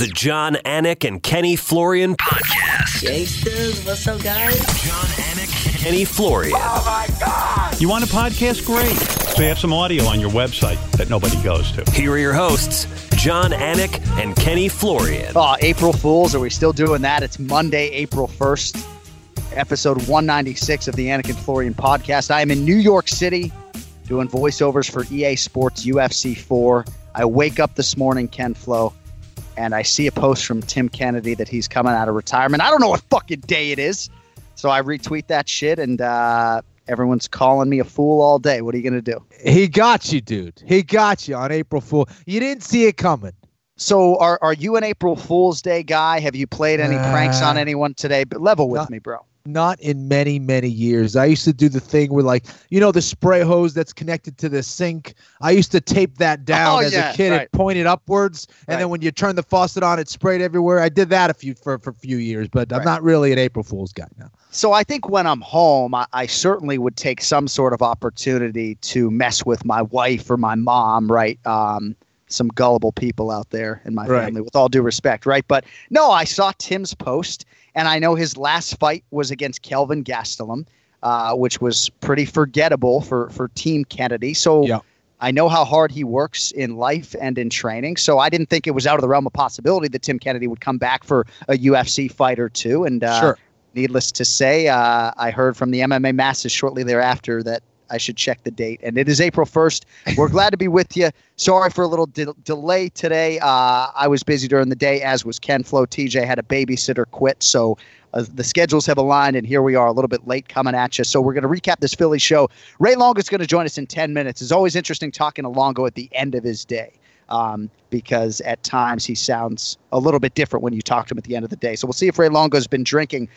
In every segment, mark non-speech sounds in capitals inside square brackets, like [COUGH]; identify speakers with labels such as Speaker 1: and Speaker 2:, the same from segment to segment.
Speaker 1: The John Anik and Kenny Florian podcast.
Speaker 2: Gangsters, what's up, guys?
Speaker 1: John Anik, and Kenny Florian. Oh my God!
Speaker 3: You want a podcast? Great. So you have some audio on your website that nobody goes to.
Speaker 1: Here are your hosts, John Anik and Kenny Florian.
Speaker 4: Oh, April Fools. Are we still doing that? It's Monday, April 1st, episode 196 of the Anik and Florian podcast. I am in New York City doing voiceovers for EA Sports UFC 4. I wake up this morning, Ken Flo, and I see a post from Tim Kennedy that he's coming out of retirement. I don't know what fucking day it is. So I retweet that shit, and uh, everyone's calling me a fool all day. What are you going to do?
Speaker 5: He got you, dude. He got you on April Fool. You didn't see it coming.
Speaker 4: So are, are you an April Fool's Day guy? Have you played any pranks on
Speaker 5: Uh,
Speaker 4: anyone today? But level with me, bro.
Speaker 5: Not in many, many years. I used to do the thing where, like, you know, the spray hose that's connected to the sink. I used to tape that down
Speaker 4: Oh,
Speaker 5: as
Speaker 4: yeah,
Speaker 5: a kid.
Speaker 4: right.
Speaker 5: It pointed upwards, and
Speaker 4: Right.
Speaker 5: then when you turn the faucet on, it sprayed everywhere. I did that a few for, for a few years, but I'm not really an April Fool's guy now.
Speaker 4: So I think when I'm home, I, I certainly would take some sort of opportunity to mess with my wife or my mom, right? Um, some gullible people out there in my
Speaker 5: Right.
Speaker 4: family, with all due respect, right? But no, I saw Tim's post, and I know his last fight was against Kelvin Gastelum, uh, which was pretty forgettable for for Team Kennedy. So.
Speaker 5: Yeah.
Speaker 4: I know how hard he works in life and in training, so I didn't think it was out of the realm of possibility that Tim Kennedy would come back for a UFC fight or two. And uh,
Speaker 5: Sure.
Speaker 4: Needless to say, uh, I heard from the MMA masses shortly thereafter that I should check the date, and it is April 1st. We're glad to be with you. Sorry for a little de- delay today. Uh, I was busy during the day, as was Ken Flo. TJ had a babysitter quit, so uh, the schedules have aligned, and here we are a little bit late coming at you. So we're going to recap this Philly show. Ray Longo is going to join us in 10 minutes. It's always interesting talking to Longo at the end of his day. Um, because at times he sounds a little bit different when you talk to him at the end of the day. So we'll see if Ray Longo's been drinking.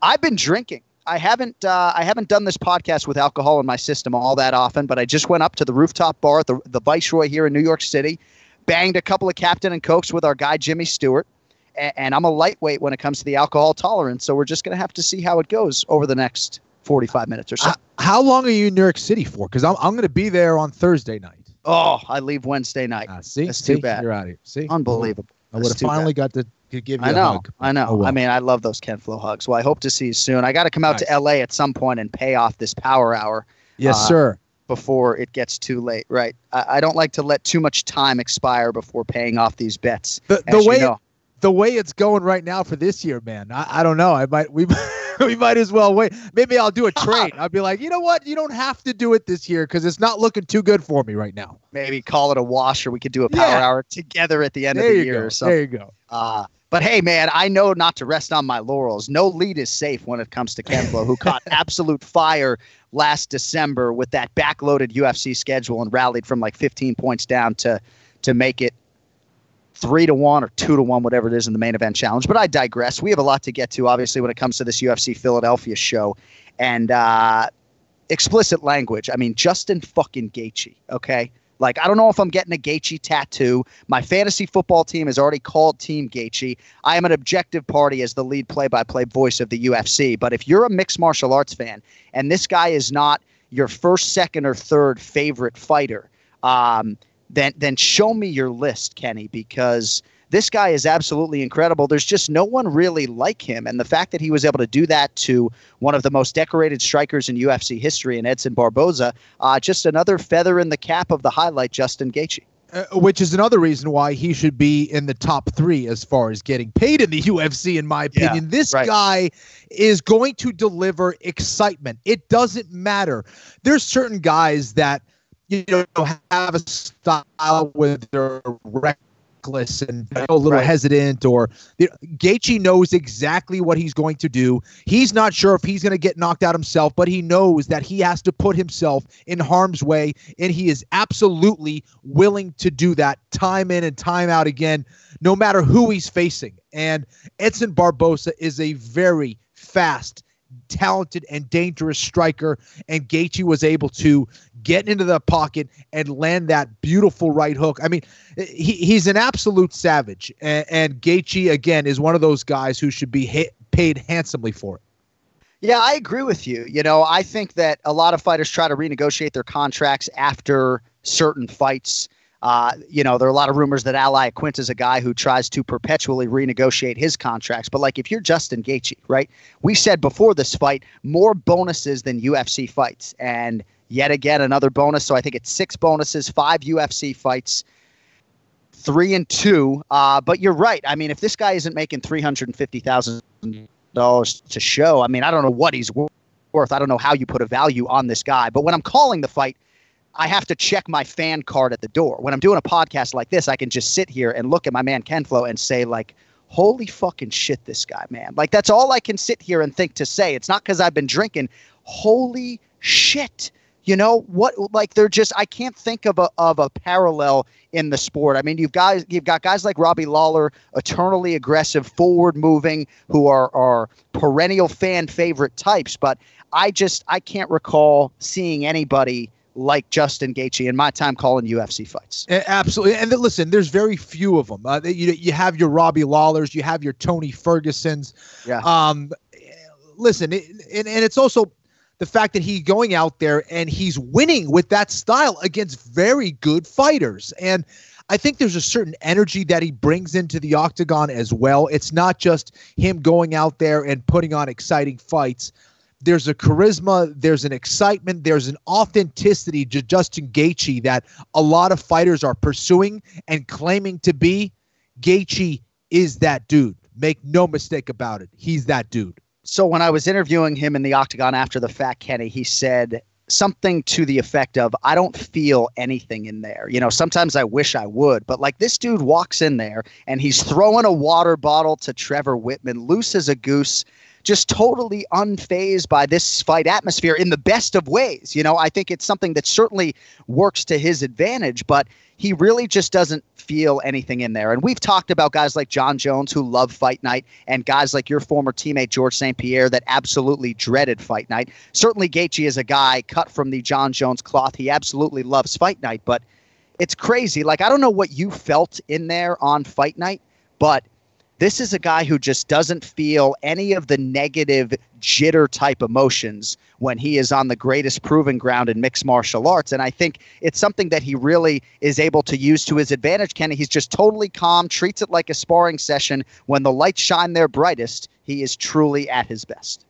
Speaker 4: I've been drinking. I haven't uh, I haven't done this podcast with alcohol in my system all that often, but I just went up to the rooftop bar at the, the Viceroy here in New York City, banged a couple of Captain and Cokes with our guy Jimmy Stewart, and, and I'm a lightweight when it comes to the alcohol tolerance. So we're just gonna have to see how it goes over the next 45 minutes or so.
Speaker 5: How long are you in New York City for? Because I'm, I'm going to be there on Thursday night.
Speaker 4: oh, I leave Wednesday night.
Speaker 5: Ah, see,
Speaker 4: That's
Speaker 5: See?
Speaker 4: too bad.
Speaker 5: You're out of here. See,
Speaker 4: Unbelievable.
Speaker 5: I would have
Speaker 4: too bad.
Speaker 5: finally got to, to give you
Speaker 4: I
Speaker 5: a
Speaker 4: know.
Speaker 5: hug.
Speaker 4: I know.
Speaker 5: Oh, well.
Speaker 4: I mean, I love those Ken Flo hugs. Well, I hope to see you soon. I got to come out
Speaker 5: Nice.
Speaker 4: to LA at some point and pay off this power hour
Speaker 5: yes,
Speaker 4: uh,
Speaker 5: sir.
Speaker 4: before it gets too late. Right. I, I don't like to let too much time expire before paying off these bets.
Speaker 5: The, the
Speaker 4: you
Speaker 5: way
Speaker 4: know.
Speaker 5: the way it's going right now for this year, man, I, I don't know. I might we [LAUGHS] we might as well wait. Maybe I'll do a [LAUGHS] trade. I'll be like, you know what? You don't have to do it this year because it's not looking too good for me right now.
Speaker 4: Maybe call it a wash, or we could do a power
Speaker 5: Yeah.
Speaker 4: hour together at the end
Speaker 5: There
Speaker 4: of the year
Speaker 5: go.
Speaker 4: or something.
Speaker 5: There you go.
Speaker 4: Uh, but hey, man, I know not to rest on my laurels. No lead is safe when it comes to Kenflo, who caught [LAUGHS] absolute fire last December with that backloaded UFC schedule and rallied from like 15 points down to to make it three to one or two to one, whatever it is in the main event challenge. But I digress. We have a lot to get to, obviously, when it comes to this UFC Philadelphia show. And uh, explicit language. I mean, Justin fucking Gaethje. Okay, like I don't know if I'm getting a Gaethje tattoo. My fantasy football team is already called Team Gaethje. I am an objective party as the lead play-by-play voice of the UFC. But if you're a mixed martial arts fan and this guy is not your first, second, or third favorite fighter, um, then then show me your list, Kenny, because this guy is absolutely incredible. There's just no one really like him. And the fact that he was able to do that to one of the most decorated strikers in UFC history in Edson Barboza, uh, just another feather in the cap of the highlight, Justin Gaethje.
Speaker 5: Uh, which is another reason why he should be in the top three as far as getting paid in the [LAUGHS] UFC, in my
Speaker 4: Yeah,
Speaker 5: opinion. this
Speaker 4: right.
Speaker 5: guy is going to deliver excitement. It doesn't matter. There's certain guys that you know have a style where they're reckless and a little
Speaker 4: Right.
Speaker 5: hesitant, or you know, Gaethje knows exactly what he's going to do. He's not sure if he's going to get knocked out himself, but he knows that he has to put himself in harm's way, and he is absolutely willing to do that time in and time out again, no matter who he's facing. And Edson Barboza is a very fast, talented, and dangerous striker, and Gaethje was able to get into the pocket and land that beautiful right hook. I mean, he, he's an absolute savage, and, and Gaethje again is one of those guys who should be hit, paid handsomely for it.
Speaker 4: Yeah, I agree with you. You know, I think that a lot of fighters try to renegotiate their contracts after certain fights. Uh, you know, there are a lot of rumors that Al Iaquinta is a guy who tries to perpetually renegotiate his contracts. But like, if you're Justin Gaethje, right? We said before this fight more bonuses than UFC fights, and yet again another bonus. So I think it's six bonuses, five UFC fights three and two. Uh, but you're right. I mean, if this guy isn't making three hundred and fifty thousand dollars to show, I mean, I don't know what he's worth. I don't know how you put a value on this guy. But when I'm calling the fight, I have to check my fan card at the door. When I'm doing a podcast like this, I can just sit here and look at my man Kenflo and say like. Holy fucking shit, this guy, man. Like, that's all I can sit here and think to say. It's not because I've been drinking. Holy shit. You know what? Like they're just I can't think of a of a parallel in the sport. I mean, you've guys you've got guys like Robbie Lawler, eternally aggressive, forward moving, who are are perennial fan favorite types. But I just I can't recall seeing anybody like Justin Gaethje in my time calling UFC fights.
Speaker 5: Absolutely, and listen, there's very few of them. Uh, you you have your Robbie Lawlers, you have your Tony Fergusons.
Speaker 4: Yeah.
Speaker 5: Um, listen, it, and and it's also the fact that he's going out there and he's winning with that style against very good fighters, and I think there's a certain energy that he brings into the octagon as well. It's not just him going out there and putting on exciting fights there's a charisma, there's an excitement, there's an authenticity to Justin Gaethje that a lot of fighters are pursuing and claiming to be. Gaethje is that dude. Make no mistake about it. He's that dude.
Speaker 4: So when I was interviewing him in the octagon after the fact, Kenny, he said something to the effect of, I don't feel anything in there. You know, sometimes I wish I would, but like this dude walks in there and he's throwing a water bottle to Trevor Wittman, loose as a goose, just totally unfazed by this fight atmosphere in the best of ways. You know, I think it's something that certainly works to his advantage, but he really just doesn't feel anything in there. And we've talked about guys like Jon Jones who love fight night and guys like your former teammate George St. Pierre that absolutely dreaded fight night. Certainly Gaethje is a guy cut from the Jon Jones cloth. He absolutely loves fight night, but it's crazy. Like I don't know what you felt in there on fight night, but this is a guy who just doesn't feel any of the negative jitter type emotions when he is on the greatest proving ground in mixed martial arts. And I think it's something that he really is able to use to his advantage. Kenny, he's just totally calm, treats it like a sparring session. When the lights shine their brightest, he is truly at his best.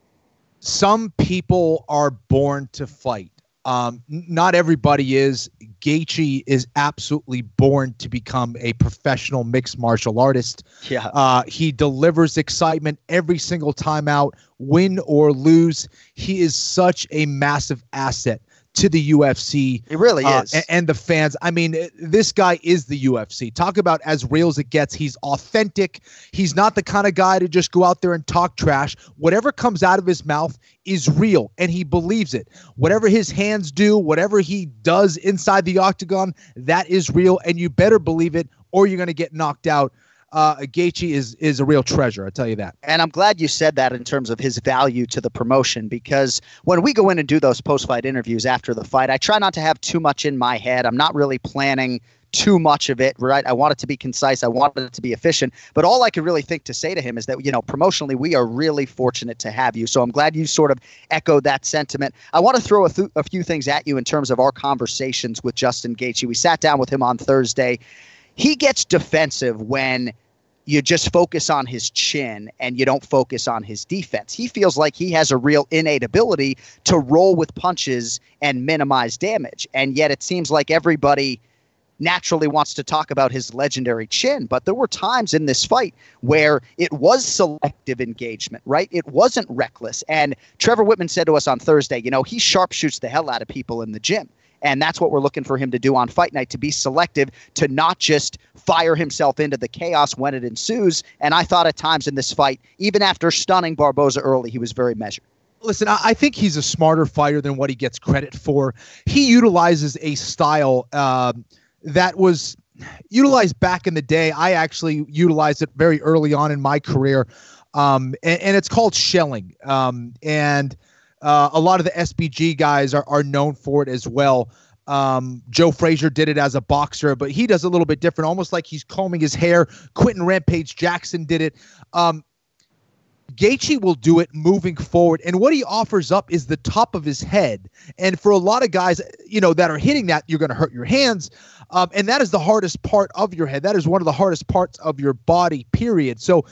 Speaker 5: Some people are born to fight. Um, not everybody is. Gaethje is absolutely born to become a professional mixed martial artist.
Speaker 4: Yeah.
Speaker 5: Uh, he delivers excitement every single time out, win or lose. He is such a massive asset to the UFC.
Speaker 4: It really
Speaker 5: uh,
Speaker 4: is.
Speaker 5: and, and the fans. I mean, this guy is the UFC. Talk about as real as it gets. He's authentic. He's not the kind of guy to just go out there and talk trash. Whatever comes out of his mouth is real, and he believes it. Whatever his hands do, whatever he does inside the octagon, that is real, and you better believe it, or you're going to get knocked out uh, Gaethje is is a real treasure. I tell you that.
Speaker 4: And I'm glad you said that in terms of his value to the promotion because when we go in and do those post fight interviews after the fight, I try not to have too much in my head. I'm not really planning too much of it, right? I want it to be concise. I want it to be efficient. But all I could really think to say to him is that, you know, promotionally, we are really fortunate to have you. So I'm glad you sort of echoed that sentiment. I want to throw a, th- a few things at you in terms of our conversations with Justin Gaethje. We sat down with him on Thursday. He gets defensive when you just focus on his chin and you don't focus on his defense. He feels like he has a real innate ability to roll with punches and minimize damage. And yet it seems like everybody naturally wants to talk about his legendary chin, but there were times in this fight where it was selective engagement, right? It wasn't reckless. And Trevor Wittman said to us on Thursday, you know, he sharpshoots the hell out of people in the gym. And that's what we're looking for him to do on fight night to be selective, to not just fire himself into the chaos when it ensues. And I thought at times in this fight, even after stunning Barboza early, he was very measured.
Speaker 5: Listen, I think he's a smarter fighter than what he gets credit for. He utilizes a style um, that was utilized back in the day. I actually utilized it very early on in my career, um, and, and, it's called shelling. Um, and uh, a lot of the SBG guys are, are known for it as well. Um, Joe Frazier did it as a boxer, but he does a little bit different, almost like he's combing his hair. Quinton Rampage Jackson did it. Um, Gaethje will do it moving forward, and what he offers up is the top of his head. And for a lot of guys, you know, that are hitting that, you're going to hurt your hands, um, and that is the hardest part of your head. That is one of the hardest parts of your body. Period. So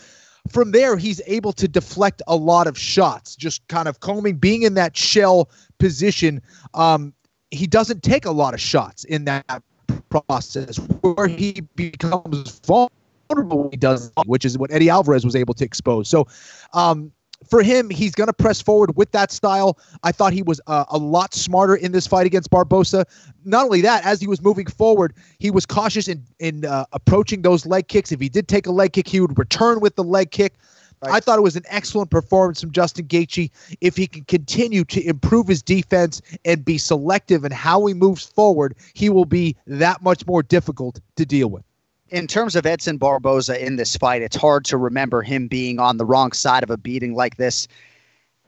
Speaker 5: from there, he's able to deflect a lot of shots, just kind of combing, being in that shell position. Um, he doesn't take a lot of shots in that process where he becomes vulnerable. He does, which is what Eddie Alvarez was able to expose. So, um, for him, he's going to press forward with that style. I thought he was uh, a lot smarter in this fight against Barboza. Not only that, as he was moving forward, he was cautious in in uh, approaching those leg kicks. If he did take a leg kick, he would return with the leg kick. Right. I thought it was an excellent performance from Justin Gaethje. If he can continue to improve his defense and be selective in how he moves forward, he will be that much more difficult to deal with
Speaker 4: in terms of Edson Barboza in this fight, it's hard to remember him being on the wrong side of a beating like this.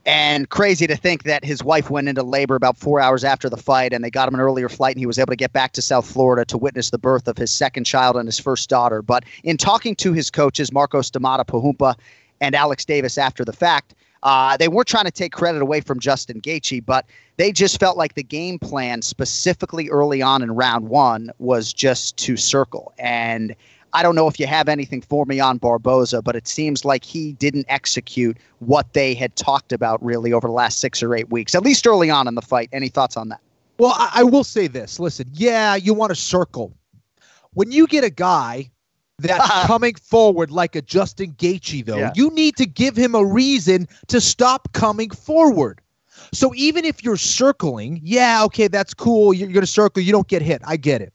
Speaker 4: And crazy to think that his wife went into labor about four hours after the fight, and they got him an earlier flight, and he was able to get back to South Florida to witness the birth of his second child and his first daughter. But in talking to his coaches, Marcos da Matta Parrumpa and Alex Davis after the fact, uh, they weren't trying to take credit away from Justin Gaethje, but they just felt like the game plan, specifically early on in round one, was just to circle. And I don't know if you have anything for me on Barboza, but it seems like he didn't execute what they had talked about really over the last six or eight weeks, at least early on in the fight. Any thoughts on that?
Speaker 5: Well, I, I will say this. Listen, yeah, you want to circle. When you get a guy that's [LAUGHS] coming forward like a Justin Gaethje, though. Yeah. You need to give him a reason to stop coming forward. So even if you're circling, yeah, okay, that's cool. You're, you're going to circle. You don't get hit. I get it.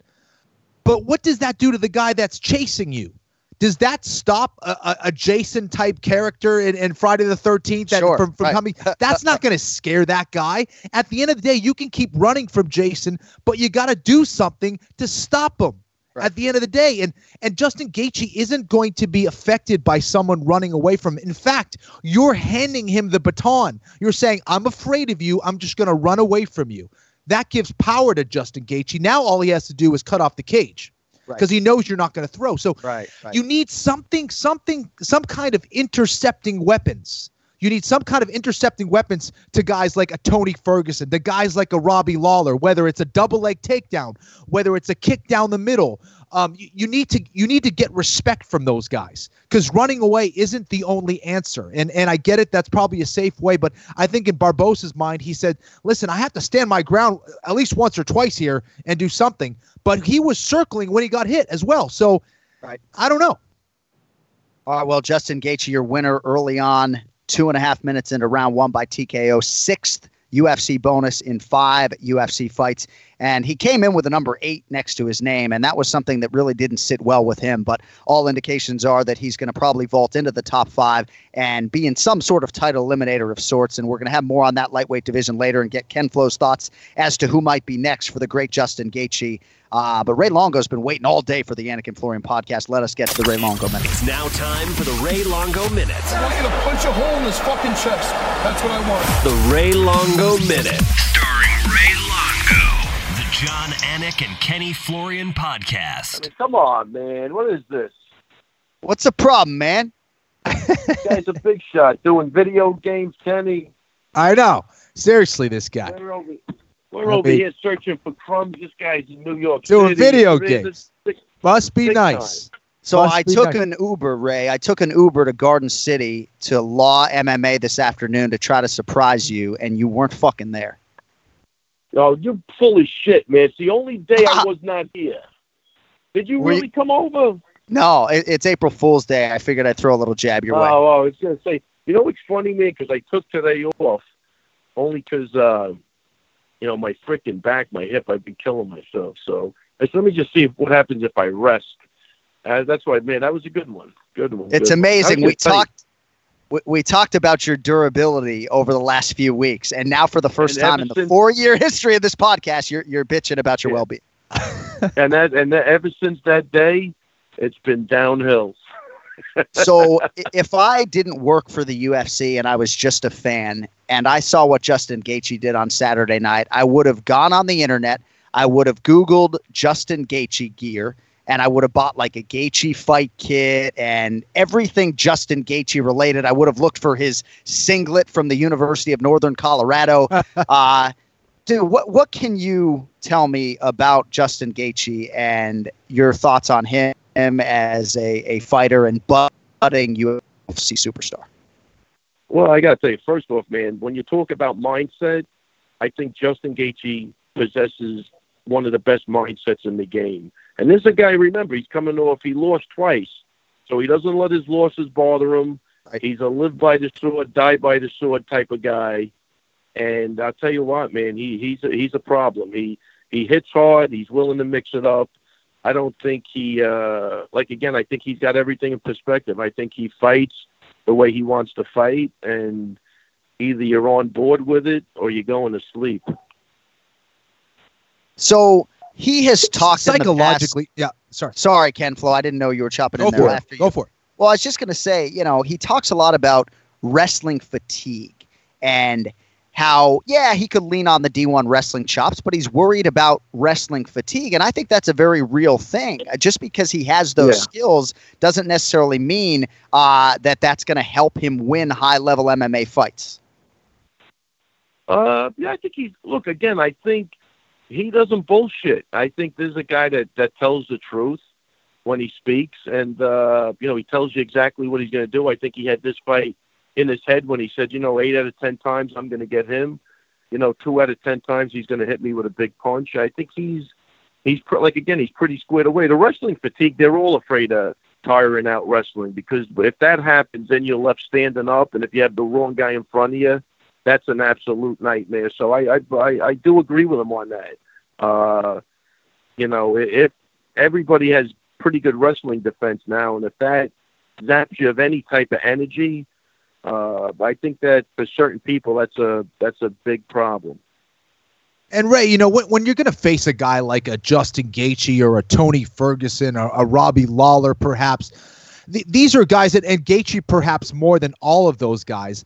Speaker 5: But what does that do to the guy that's chasing you? Does that stop a, a, a Jason type character in, in Friday the 13th that,
Speaker 4: sure,
Speaker 5: from, from
Speaker 4: right.
Speaker 5: coming? That's not going to scare that guy. At the end of the day, you can keep running from Jason, but you got to do something to stop him. Right. At the end of the day, and and Justin Gaethje isn't going to be affected by someone running away from him. In fact, you're handing him the baton. You're saying, "I'm afraid of you. I'm just going to run away from you." That gives power to Justin Gaethje. Now all he has to do is cut off the cage because right. he knows you're not going to throw. So
Speaker 4: right,
Speaker 5: you need something, something, some kind of intercepting weapons you need some kind of intercepting weapons to guys like a Tony Ferguson, the guys like a Robbie Lawler, whether it's a double leg takedown, whether it's a kick down the middle, um, you, you need to you need to get respect from those guys because running away isn't the only answer. And and I get it, that's probably a safe way, but I think in Barboza's mind, he said, "Listen, I have to stand my ground at least once or twice here and do something." But he was circling when he got hit as well, so
Speaker 4: right.
Speaker 5: I don't know.
Speaker 4: All right, well, Justin Gaethje, your winner early on, two and a half minutes into round one by TKO, sixth UFC bonus in five UFC fights. And he came in with a number eight next to his name, and that was something that really didn't sit well with him. But all indications are that he's going to probably vault into the top five and be in some sort of title eliminator of sorts. And we're going to have more on that lightweight division later and get Ken Flo's thoughts as to who might be next for the great Justin Gaethje. Uh, but Ray Longo's been waiting all day for the Anik and Florian podcast. Let us get to the Ray Longo minute.
Speaker 1: It's now time for the Ray Longo minute.
Speaker 6: I want you to punch a hole in his fucking chest. That's what I want.
Speaker 1: The Ray Longo minute, John Anik and Kenny Florian podcast.
Speaker 7: I mean, come on, man. What is this?
Speaker 4: What's the problem, man?
Speaker 7: This guy's a big shot doing video games, Kenny.
Speaker 5: I know. Seriously, this guy.
Speaker 7: We're over, we're over
Speaker 5: mean-
Speaker 7: here searching for crumbs. This guy's in New York
Speaker 5: Doing
Speaker 7: City.
Speaker 5: video
Speaker 7: He's
Speaker 5: games.
Speaker 7: big-
Speaker 5: Must be
Speaker 7: Big
Speaker 5: nice.
Speaker 4: So
Speaker 5: Must
Speaker 4: I took
Speaker 5: nice.
Speaker 4: an Uber, Ray. I took an Uber to Garden City to Law MMA this afternoon to try to surprise you, and you weren't fucking there.
Speaker 7: Oh, you're full of shit, man. It's the only day I was not here. Did you
Speaker 4: Were
Speaker 7: really
Speaker 4: you-
Speaker 7: come over?
Speaker 4: No, it, it's April Fool's Day. I figured I'd throw a little jab your
Speaker 7: oh,
Speaker 4: way.
Speaker 7: oh, I was gonna say. You know what's funny, man? Because I took today off only because uh, you know my freaking back, my hip. I've been killing myself. So I said, let me just see what happens if I rest. Uh, that's why, man. That was a good one. Good one.
Speaker 4: It's
Speaker 7: good
Speaker 4: amazing.
Speaker 7: I
Speaker 4: We talked. We, we talked about your durability over the last few weeks, and now for the first time in the
Speaker 7: since-
Speaker 4: four-year history of this podcast, you're you're bitching about your
Speaker 7: Yeah.
Speaker 4: well-being. [LAUGHS]
Speaker 7: and that and that, ever since that day, it's been downhill. [LAUGHS]
Speaker 4: So if I didn't work for the UFC and I was just a fan, and I saw what Justin Gaethje did on Saturday night, I would have gone on the internet. I would have Googled Justin Gaethje gear, and I would have bought like a Gaethje fight kit and everything Justin Gaethje related. I would have looked for his singlet from the University of Northern Colorado. [LAUGHS] uh, dude, what what can you tell me about Justin Gaethje and your thoughts on him as a, a fighter and budding UFC superstar?
Speaker 7: Well, I got to tell you, first off, man, when you talk about mindset, I think Justin Gaethje possesses one of the best mindsets in the game. And this is a guy, remember, he's coming off, he lost twice. So he doesn't let his losses bother him. He's a live by the sword, die by the sword type of guy. And I'll tell you what, man, he, he's a, he's a problem. He he hits hard. He's willing to mix it up. I don't think he uh, like again. I think he's got everything in perspective. I think he fights the way he wants to fight, and either you're on board with it or you're going to sleep.
Speaker 4: So he has talked in the past-
Speaker 5: Psychologically, yeah. Sorry.
Speaker 4: Sorry, Ken Flo. I didn't know you were chopping
Speaker 5: Go
Speaker 4: in there
Speaker 5: for
Speaker 4: after
Speaker 5: it.
Speaker 4: you.
Speaker 5: Go for it.
Speaker 4: Well, I was just going to say, you know, he talks a lot about wrestling fatigue and how, yeah, he could lean on the D1 wrestling chops, but he's worried about wrestling fatigue. And I think that's a very real thing. Uh, Just because he has those
Speaker 7: Yeah.
Speaker 4: skills doesn't necessarily mean uh, that that's going to help him win high level MMA fights.
Speaker 7: Uh, yeah, I think he's look again. I think he doesn't bullshit. I think this is a guy that that tells the truth when he speaks, and uh, you know he tells you exactly what he's going to do. I think he had this fight in his head when he said, you know, eight out of ten times I'm going to get him. You know, two out of ten times he's going to hit me with a big punch. I think he's he's pr- like again he's pretty squared away. The wrestling fatigue, they're all afraid of tiring out wrestling because if that happens, then you're left standing up, and if you have the wrong guy in front of you, that's an absolute nightmare. So I I I, I do agree with him on that. Uh, you know, if everybody has pretty good wrestling defense now, and if that zaps you of any type of energy, uh, I think that for certain people that's a that's a big problem.
Speaker 5: And Ray, you know, when, when you're going to face a guy like a Justin Gaethje or a Tony Ferguson or a Robbie Lawler, perhaps, th- these are guys that, and Gaethje perhaps more than all of those guys.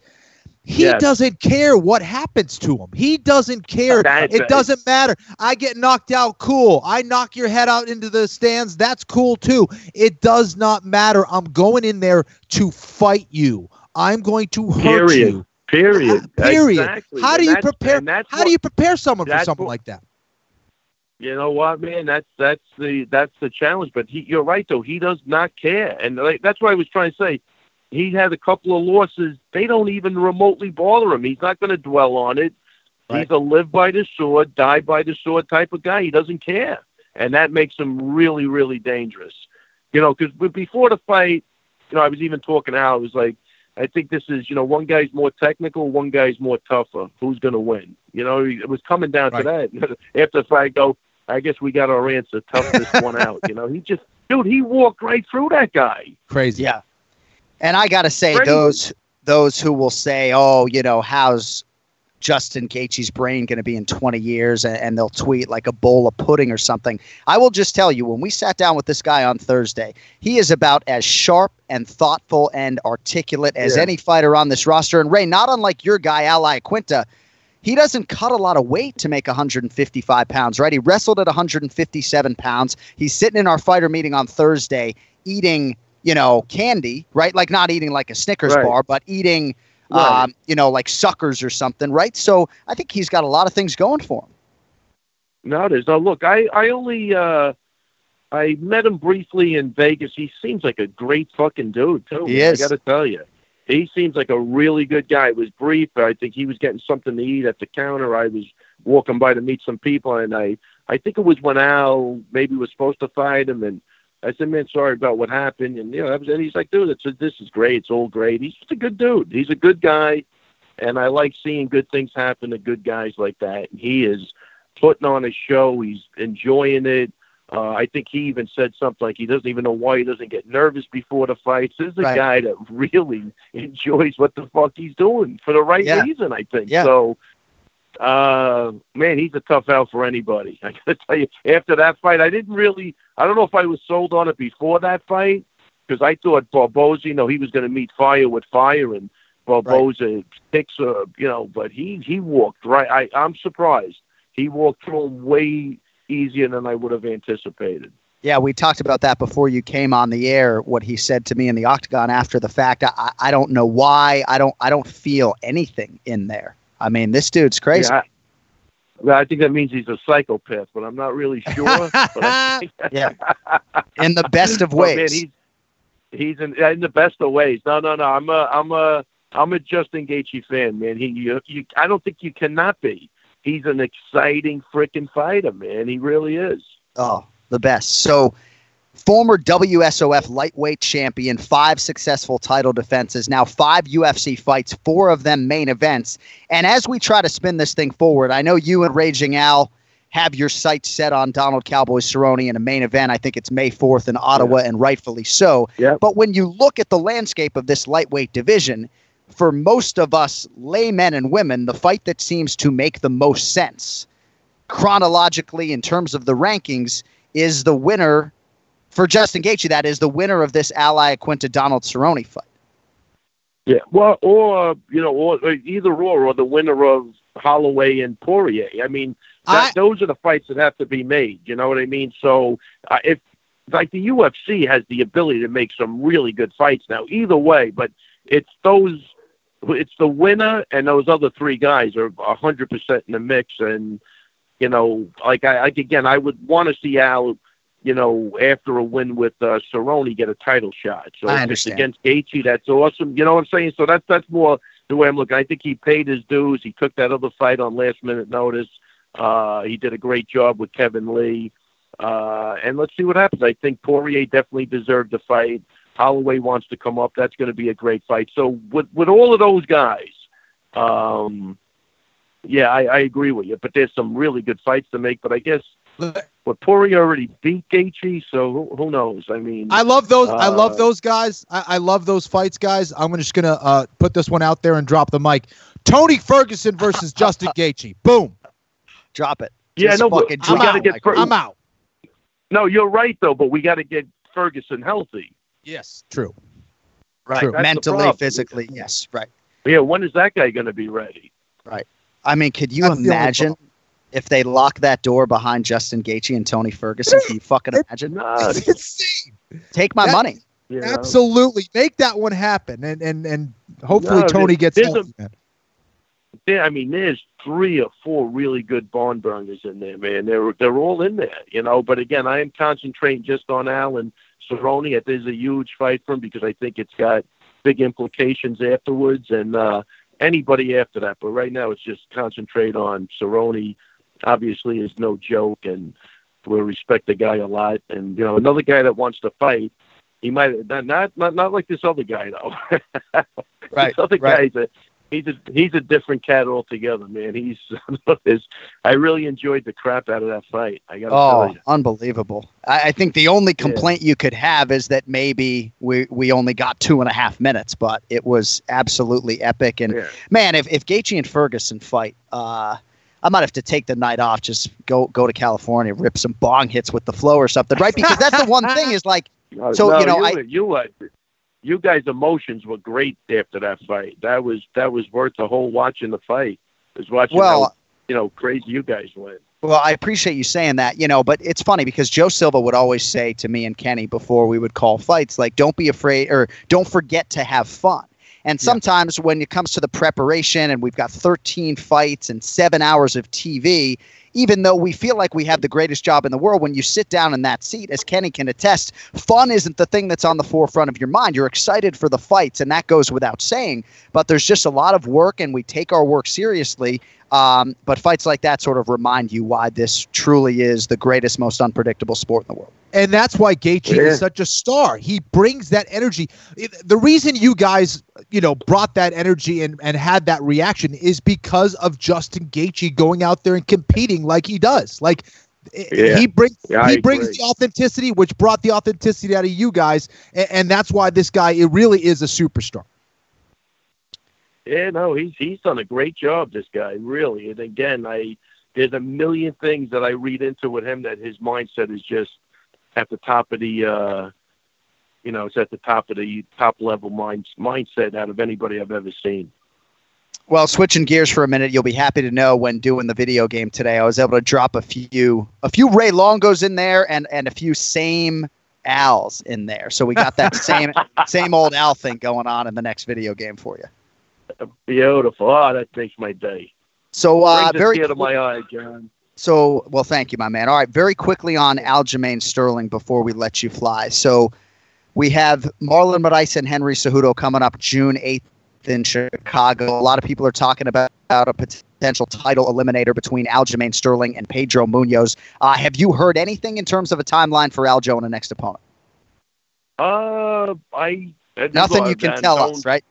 Speaker 5: He
Speaker 7: Yes.
Speaker 5: doesn't care what happens to him. He doesn't care.
Speaker 7: That's
Speaker 5: it doesn't matter. I get knocked out. Cool. I knock your head out into the stands. That's cool too. It does not matter. I'm going in there to fight you. I'm going to hurt
Speaker 7: Period.
Speaker 5: you.
Speaker 7: Period.
Speaker 5: Period.
Speaker 7: Exactly.
Speaker 5: How do you prepare? How
Speaker 7: what-
Speaker 5: do you prepare someone for something
Speaker 7: what-
Speaker 5: like that?
Speaker 7: you know what, man? That's that's the that's the challenge. But he, you're right though. He does not care, and like, that's what I was trying to say. He had a couple of losses. They don't even remotely bother him. He's not going to dwell on it.
Speaker 4: Right.
Speaker 7: He's a live by the sword, die by the sword type of guy. He doesn't care, and that makes him really, really dangerous. You know, because before the fight, you know, I was even talking out. I was like, I think this is, you know, one guy's more technical, one guy's more tougher. Who's going to win? You know, it was coming down to that. [LAUGHS] After the fight, I go, I guess we got our answer. Tough this one out. You know, he just, dude, he walked right through that guy.
Speaker 5: Crazy.
Speaker 4: Yeah. And I got to say, those those who will say, "Oh, you know, how's Justin Gaethje's brain going to be in 20 years?" And, and they'll tweet like a bowl of pudding or something. I will just tell you, when we sat down with this guy on Thursday, he is about as sharp and thoughtful and articulate as
Speaker 7: Yeah.
Speaker 4: any fighter on this roster. And Ray, not unlike your guy, Al Iaquinta. He doesn't cut a lot of weight to make 155 pounds, right? He wrestled at 157 pounds. He's sitting in our fighter meeting on Thursday eating, you know, candy, right? Like not eating like a Snickers
Speaker 7: Right.
Speaker 4: bar, but eating,
Speaker 7: Right.
Speaker 4: um, you know, like suckers or something, right? So I think he's got a lot of things going for him.
Speaker 7: No, it is. no look. I I only uh I met him briefly in Vegas. He seems like a great fucking dude too.
Speaker 4: He is.
Speaker 7: I got to tell you, he seems like a really good guy. It was brief. I think he was getting something to eat at the counter. I was walking by to meet some people, and I I think it was when Al maybe was supposed to fight him, and I said, "Man, sorry about what happened." And you know, was, and he's like, "Dude, it's this is great. It's all great." He's just a good dude. He's a good guy, and I like seeing good things happen to good guys like that. And he is putting on a show. He's enjoying it. Uh, I think he even said something like he doesn't even know why he doesn't get nervous before the fights. This is a
Speaker 4: Right.
Speaker 7: guy that [LAUGHS] really enjoys what the fuck he's doing for the right
Speaker 4: Yeah.
Speaker 7: reason, I think.
Speaker 4: Yeah.
Speaker 7: So, uh, man, he's a tough out for anybody. [LAUGHS] I gotta tell you, after that fight, I didn't really, I don't know if I was sold on it before that fight because I thought Barboza, you know, he was going to meet fire with fire and Barboza picks, uh, you know, but he he walked right. I I'm surprised he walked through way easier than I would have anticipated.
Speaker 4: Yeah, we talked about that before you came on the air. What he said to me in the octagon after the fact. I, I don't know why. I don't. I don't feel anything in there. I mean, this dude's crazy.
Speaker 7: Yeah, I, well, I think that means he's a psychopath, but I'm not really sure. [LAUGHS] but I think, [LAUGHS]
Speaker 4: Yeah. In the best of [LAUGHS]
Speaker 7: But, man,
Speaker 4: ways.
Speaker 7: he's he's in, in the best of ways. No, no, no. I'm a I'm a I'm a Justin Gaethje fan, man. He you, you I don't think you cannot be. He's an exciting freaking fighter, man. He really is.
Speaker 4: Oh, the best. So, former WSOF lightweight champion, five successful title defenses, now five UFC fights, four of them main events. And as we try to spin this thing forward, I know you and Raging Al have your sights set on Donald Cowboy Cerrone in a main event. I think it's May 4th in Ottawa, and rightfully so.
Speaker 7: Yep.
Speaker 4: But when you look at the landscape of this lightweight division, for most of us laymen and women, the fight that seems to make the most sense chronologically in terms of the rankings is the winner for Justin Gaethje. That is the winner of this Al Iaquinta Donald Cerrone fight.
Speaker 7: Yeah, well, or you know, or, or either or, or the winner of Holloway and Poirier. I mean, that,
Speaker 5: I-
Speaker 7: those are the fights that have to be made. You know what I mean? So uh, if like the UFC has the ability to make some really good fights now, either way, but it's those, it's the winner and those other three guys are a hundred percent in the mix. And you know, like I like again, I would want to see Al. You know, after a win with uh, Cerrone, get a title shot. So
Speaker 4: I
Speaker 7: if it's
Speaker 4: understand.
Speaker 7: against Gaethje, that's awesome. You know what I'm saying? So that's that's more the way I'm looking. I think he paid his dues. He took that other fight on last minute notice. Uh, he did a great job with Kevin Lee. Uh, and let's see what happens. I think Poirier definitely deserved the fight. Holloway wants to come up. That's going to be a great fight. So with with all of those guys, um, yeah, I, I agree with you. But there's some really good fights to make. But I guess but Poirier already beat Gaethje, so who, who knows? I mean,
Speaker 5: I love those. I love
Speaker 7: Uh,
Speaker 5: those guys. I, I love those fights, guys. I'm just gonna uh, put this one out there and drop the mic. Tony Ferguson versus [LAUGHS] Justin Gaethje. Boom.
Speaker 4: Drop it.
Speaker 7: Yeah,
Speaker 4: Just
Speaker 7: no, but
Speaker 4: fucking
Speaker 7: we gotta
Speaker 4: it.
Speaker 7: get Fer-
Speaker 5: I'm out.
Speaker 7: No, you're right though, but we got to get Ferguson healthy.
Speaker 5: Yes, true.
Speaker 4: right.
Speaker 5: True.
Speaker 4: Mentally, physically, yes, right.
Speaker 7: Yeah, when is that guy going to be ready? Right.
Speaker 4: I mean, could you
Speaker 5: That's
Speaker 4: imagine
Speaker 5: problem.
Speaker 4: If they lock that door behind Justin Gaethje and Tony Ferguson? Can you fucking imagine?
Speaker 7: No,
Speaker 5: It's insane.
Speaker 4: Take my
Speaker 5: That-
Speaker 4: money.
Speaker 7: you know.
Speaker 5: Absolutely, make that one happen, and and and hopefully
Speaker 7: No,
Speaker 5: Tony gets
Speaker 7: there's a- Yeah, I mean, there's three or four really good barn burners in there, man. They're they're all in there, you know. But again, I am concentrating just on Alan Cerrone. It is a huge fight for him because I think it's got big implications afterwards and uh, anybody after that. But right now, it's just concentrate on Cerrone. Obviously, is no joke, and we respect the guy a lot. And you know, another guy that wants to fight. He might not not not like this other guy though. [LAUGHS]
Speaker 4: right.
Speaker 7: this other
Speaker 4: right.
Speaker 7: guy's a he's a he's a different cat altogether, man. He's [LAUGHS] I really enjoyed the crap out of that fight. I got
Speaker 4: oh,
Speaker 7: tell you.
Speaker 4: unbelievable! I, I think the only complaint yeah. you could have is that maybe we we only got two and a half minutes, but it was absolutely epic. And
Speaker 7: yeah.
Speaker 4: man, if if Gaethje and Ferguson fight, uh, I might have to take the night off, just go go to California, rip some bong hits with the flow or something, right? Because that's the one thing is like, [LAUGHS] so
Speaker 7: no,
Speaker 4: you know,
Speaker 7: you,
Speaker 4: I
Speaker 7: you uh, you guys' emotions were great after that fight. That was that was worth the whole watching the fight. Was watching
Speaker 4: well,
Speaker 7: how, you know crazy you guys went.
Speaker 4: Well, I appreciate you saying that, you know, but it's funny because Joe Silva would always say to me and Kenny before we would call fights, like, don't be afraid or don't forget to have fun. And sometimes yeah. when it comes to the preparation and we've got 13 fights and seven hours of TV, even though we feel like we have the greatest job in the world, when you sit down in that seat, as Kenny can attest, fun isn't the thing that's on the forefront of your mind. You're excited for the fights, and that goes without saying. But there's just a lot of work, and we take our work seriously. Um, but fights like that sort of remind you why this truly is the greatest, most unpredictable sport in the world.
Speaker 5: And that's why Gaethje yeah. is such a star. He brings that energy. The reason you guys, you know, brought that energy and, and had that reaction is because of Justin Gaethje going out there and competing like he does. Like yeah. he brings
Speaker 7: yeah,
Speaker 5: he brings the authenticity, which brought the authenticity out of you guys, and, and that's why this guy it really is a superstar.
Speaker 7: Yeah, no, he's he's done a great job. This guy really, and again, I there's a million things that I read into with him that his mindset is just at the top of the, uh, you know, it's at the top of the top level mind mindset out of anybody I've ever seen.
Speaker 4: Well, switching gears for a minute, you'll be happy to know when doing the video game today, I was able to drop a few a few Ray Longos in there and and a few same Al's in there. So we got that [LAUGHS] same same old Al thing going on in the next video game for you.
Speaker 7: Beautiful. Oh, that makes my day.
Speaker 4: So uh, very
Speaker 7: tear to my eye, John.
Speaker 4: So, well, thank you, my man. All right, very quickly on Aljamain Sterling before we let you fly. So, we have Marlon Moraes and Henry Cejudo coming up June 8th in Chicago. A lot of people are talking about, a potential title eliminator between Aljamain Sterling and Pedro Munhoz. Uh, have you heard anything in terms of a timeline for Aljo and a next opponent?
Speaker 7: Uh, I
Speaker 4: nothing you can tell us, right?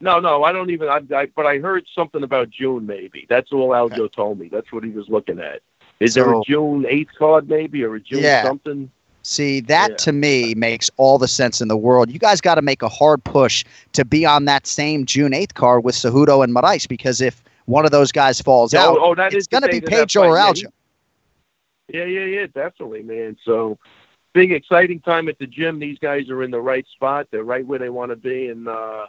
Speaker 7: No, no, I don't even. I, I, but I heard something about June, maybe. That's all Aljo okay. told me. That's what he was looking at. Is so, there a June eighth card, maybe, or a June
Speaker 4: yeah.
Speaker 7: something?
Speaker 4: See, that
Speaker 7: Yeah.
Speaker 4: to me makes all the sense in the world. You guys got to make a hard push to be on that same June 8th card with Cejudo and Moraes because if one of those guys falls
Speaker 7: Oh,
Speaker 4: out,
Speaker 7: oh, that
Speaker 4: it's going to be Pedro or Aljo.
Speaker 7: Yeah, yeah, yeah, definitely, man. So big, exciting time at the gym. These guys are in the right spot. They're right where they want to be, and uh,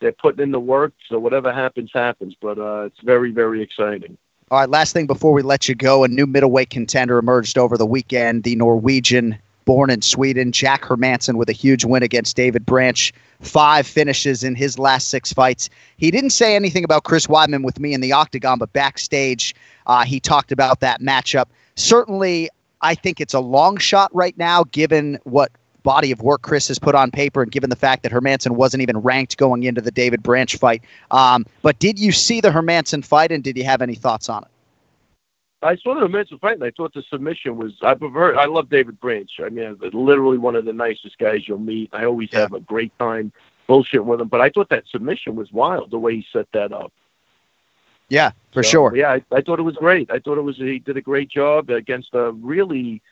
Speaker 7: they're putting in the work. So whatever happens, happens. But uh, it's very, very exciting.
Speaker 4: All right, last thing before we let you go, a new middleweight contender emerged over the weekend. The Norwegian, born in Sweden, Jack Hermansson, with a huge win against David Branch. Five finishes in his last six fights. He didn't say anything about Chris Weidman with me in the octagon, but backstage, uh, he talked about that matchup. Certainly, I think it's a long shot right now, given what body of work Chris has put on paper, and given the fact that Hermansson wasn't even ranked going into the David Branch fight. Um, but did you see the Hermansson fight, and did you have any thoughts on it?
Speaker 7: I saw the Hermansson fight, and I thought the submission was. I prefer. I love David Branch. I mean, literally one of the nicest guys you'll meet. I always have a great time bullshitting with him. But I thought that submission was wild the way he set that up.
Speaker 4: Yeah, for
Speaker 7: So,
Speaker 4: sure.
Speaker 7: Yeah, I, I thought it was great. I thought it was he did a great job against a really,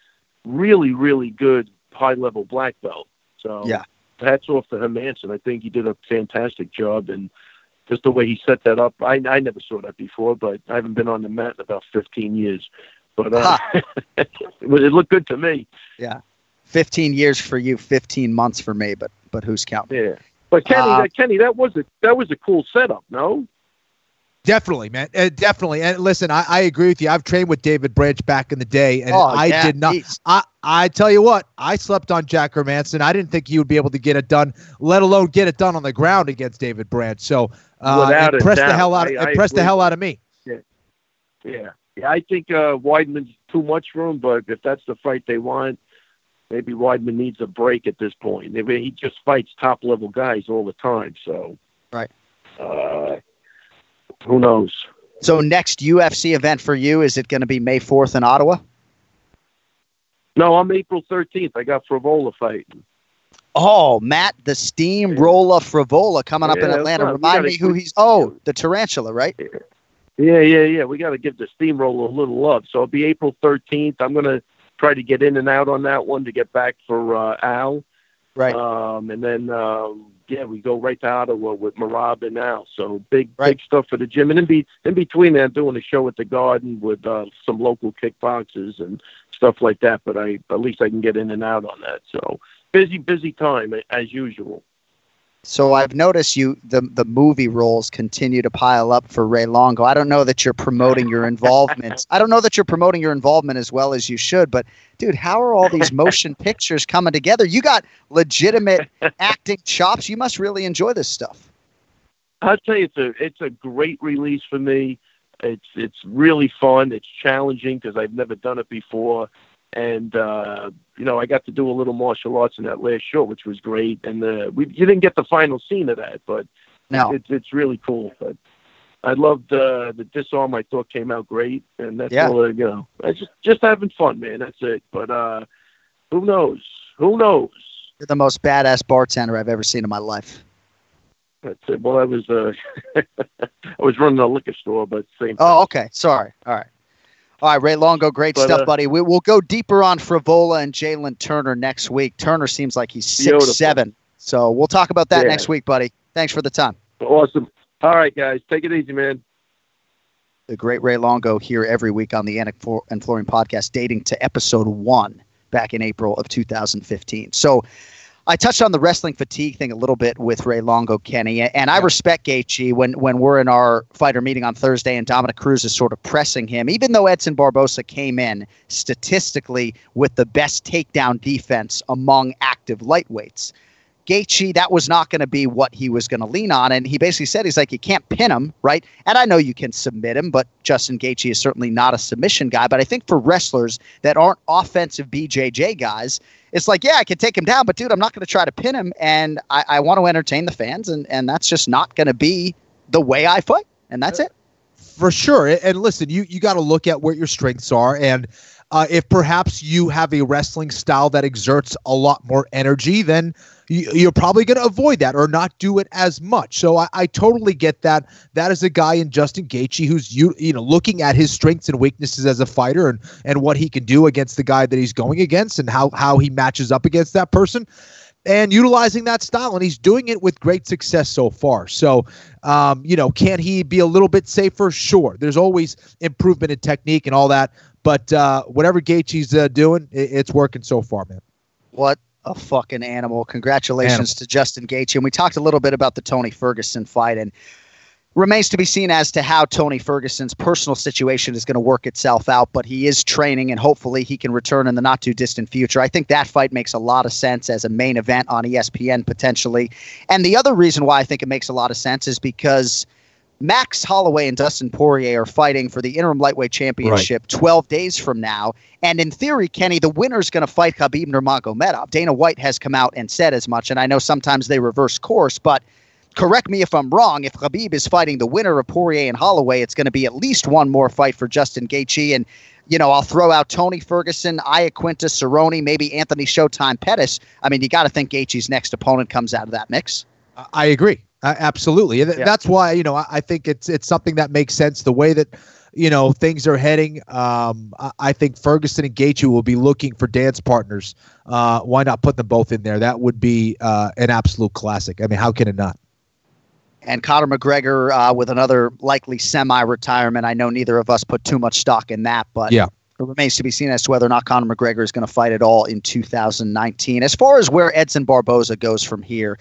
Speaker 7: really, really good high level black belt. So
Speaker 4: Yeah.
Speaker 7: hats off to Hermansson. I think he did a fantastic job and just the way he set that up. I I never saw that before, but I haven't been on the mat in about 15 years. But uh, it, [LAUGHS] it looked good to me.
Speaker 4: Yeah. 15 years for you, 15 months for me, but but who's counting?
Speaker 7: Yeah. But Kenny,
Speaker 4: Uh,
Speaker 7: that, Kenny, that was a that was a cool setup. No.
Speaker 5: Definitely, man. Uh, definitely. And listen, I, I agree with you. I've trained with David Branch back in the day, and
Speaker 4: Oh,
Speaker 5: I
Speaker 4: yeah,
Speaker 5: did not.
Speaker 4: geez.
Speaker 5: I, I tell you what, I slept on Jack Hermansson. I didn't think he would be able to get it done, let alone get it done on the ground against David Branch. So uh, impressed the hell out.
Speaker 7: I- I
Speaker 5: impressed the hell out of me.
Speaker 7: Yeah. Yeah, yeah. I think uh, Weidman's too much for him, but if that's the fight they want, maybe Weidman needs a break at this point. I mean, he just fights top level guys all the time, so
Speaker 4: right.
Speaker 7: Uh, who knows?
Speaker 4: So next UFC event for you is it going to be May fourth in Ottawa?
Speaker 7: No, I'm April 13th. I got Frevola fighting.
Speaker 4: Oh, Matt, the Steamroller Frevola coming up
Speaker 7: Yeah,
Speaker 4: in Atlanta. Remind
Speaker 7: gotta-
Speaker 4: me who he's. Oh, the Tarantula, right?
Speaker 7: Yeah, yeah, yeah. We got to give the steamroller a little love. So it'll be April 13th. I'm going to try to get in and out on that one to get back for uh, Al.
Speaker 4: Right.
Speaker 7: Um, and then, um, yeah, we go right to Ottawa with Merab and Al. So big, big stuff for the gym. And in, be, in between that, doing a show at the Garden with uh, some local kickboxers and stuff like that. But I at least I can get in and out on that. So busy, busy time as usual.
Speaker 4: So I've noticed you the the movie roles continue to pile up for Ray Longo. I don't know that you're promoting your involvement. I don't know that you're promoting your involvement as well as you should, but dude, how are all these motion pictures coming together? You got legitimate acting chops. You must really enjoy this stuff.
Speaker 7: Tell you, it's a it's a great release for me. It's it's really fun. It's challenging because I've never done it before, and uh, you know I got to do a little martial arts in that last show, which was great. And uh, we you didn't get the final scene of that, but
Speaker 4: no,
Speaker 7: it's it's really cool. But I loved uh, the disarm. I thought came out great, and that's
Speaker 4: Yeah.
Speaker 7: all. uh, You know, I just just having fun, man. That's it. But uh, who knows? Who knows?
Speaker 4: You're the most badass bartender I've ever seen in my life.
Speaker 7: That's it. Well, I was uh, [LAUGHS] I was running a liquor store, but same.
Speaker 4: Oh, okay. Sorry. All right. All right, Ray Longo, great
Speaker 7: But,
Speaker 4: stuff,
Speaker 7: uh,
Speaker 4: buddy. We, we'll go deeper on Frevola and Jalen Turner next week. Turner seems like he's six
Speaker 7: Beautiful.
Speaker 4: seven, so we'll talk about that
Speaker 7: Yeah.
Speaker 4: next week, buddy. Thanks for the time.
Speaker 7: Awesome. All right, guys, take it easy, man.
Speaker 4: The great Ray Longo here every week on the Anik and Florian podcast, dating to episode one back in April of 2015. So I touched on the wrestling fatigue thing a little bit with Ray Longo, Kenny, and I respect Gaethje when when we're in our fighter meeting on Thursday and Dominick Cruz is sort of pressing him, even though Edson Barboza came in statistically with the best takedown defense among active lightweights. Gaethje, that was not going to be what he was going to lean on. And he basically said, he's like, you can't pin him, right? And I know you can submit him, but Justin Gaethje is certainly not a submission guy. But I think for wrestlers that aren't offensive BJJ guys, it's like, yeah, I can take him down, but dude, I'm not going to try to pin him. And I, I want to entertain the fans. And, and that's just not going to be the way I fight. And that's it.
Speaker 5: for sure. And listen, you you got to look at where your strengths are, and uh, if perhaps you have a wrestling style that exerts a lot more energy, then you, you're probably going to avoid that or not do it as much. So I, I totally get that. That is a guy in Justin Gaethje who's you you know looking at his strengths and weaknesses as a fighter and and what he can do against the guy that he's going against and how how he matches up against that person and utilizing that style. And he's doing it with great success so far. So um, you know can he be a little bit safer? Sure. There's always improvement in technique and all that but uh, whatever Gaethje's uh, doing it, it's working so far man
Speaker 4: What a fucking animal. Congratulations
Speaker 5: Animal.
Speaker 4: to Justin Gaethje. And we talked a little bit about the Tony Ferguson fight and remains to be seen as to how Tony Ferguson's personal situation is going to work itself out, but he is training and hopefully he can return in the not too distant future. I think that fight makes a lot of sense as a main event on ESPN potentially. And the other reason why I think it makes a lot of sense is because Max Holloway and Dustin Poirier are fighting for the interim lightweight championship 12 days from now. And in theory, Kenny, the winner's going to fight Khabib Nurmagomedov. Dana White has come out and said as much. And I know sometimes they reverse course, but correct me if I'm wrong. If Khabib is fighting the winner of Poirier and Holloway, it's going to be at least one more fight for Justin Gaethje. And, you know, I'll throw out Tony Ferguson, Iaquinta, Cerrone, maybe Anthony Showtime Pettis. I mean, you got to think Gaethje's next opponent comes out of that mix.
Speaker 5: I agree. Uh, absolutely. And th-
Speaker 4: Yeah.
Speaker 5: that's why, you know, I, I think it's it's something that makes sense the way that, you know, things are heading. Um, I, I think Ferguson and Gaethje will be looking for dance partners. Uh, why not put them both in there? That would be uh, an absolute classic. I mean, how can it not?
Speaker 4: and Conor McGregor uh, with another likely semi-retirement. I know neither of us put too much stock in that, but
Speaker 5: Yeah.
Speaker 4: it remains to be seen as to whether or not Conor McGregor is going to fight at all in 2019. As far as where Edson Barboza goes from here,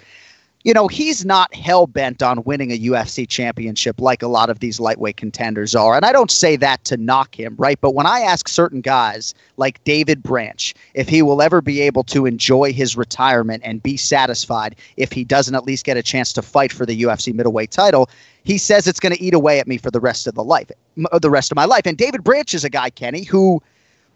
Speaker 4: you know, he's not hell bent on winning a UFC championship like a lot of these lightweight contenders are. And I don't say that to knock him, right? But when I ask certain guys like David Branch if he will ever be able to enjoy his retirement and be satisfied if he doesn't at least get a chance to fight for the UFC middleweight title, he says it's going to eat away at me for the rest of the life, uh, the rest of my life. And David Branch is a guy, Kenny, who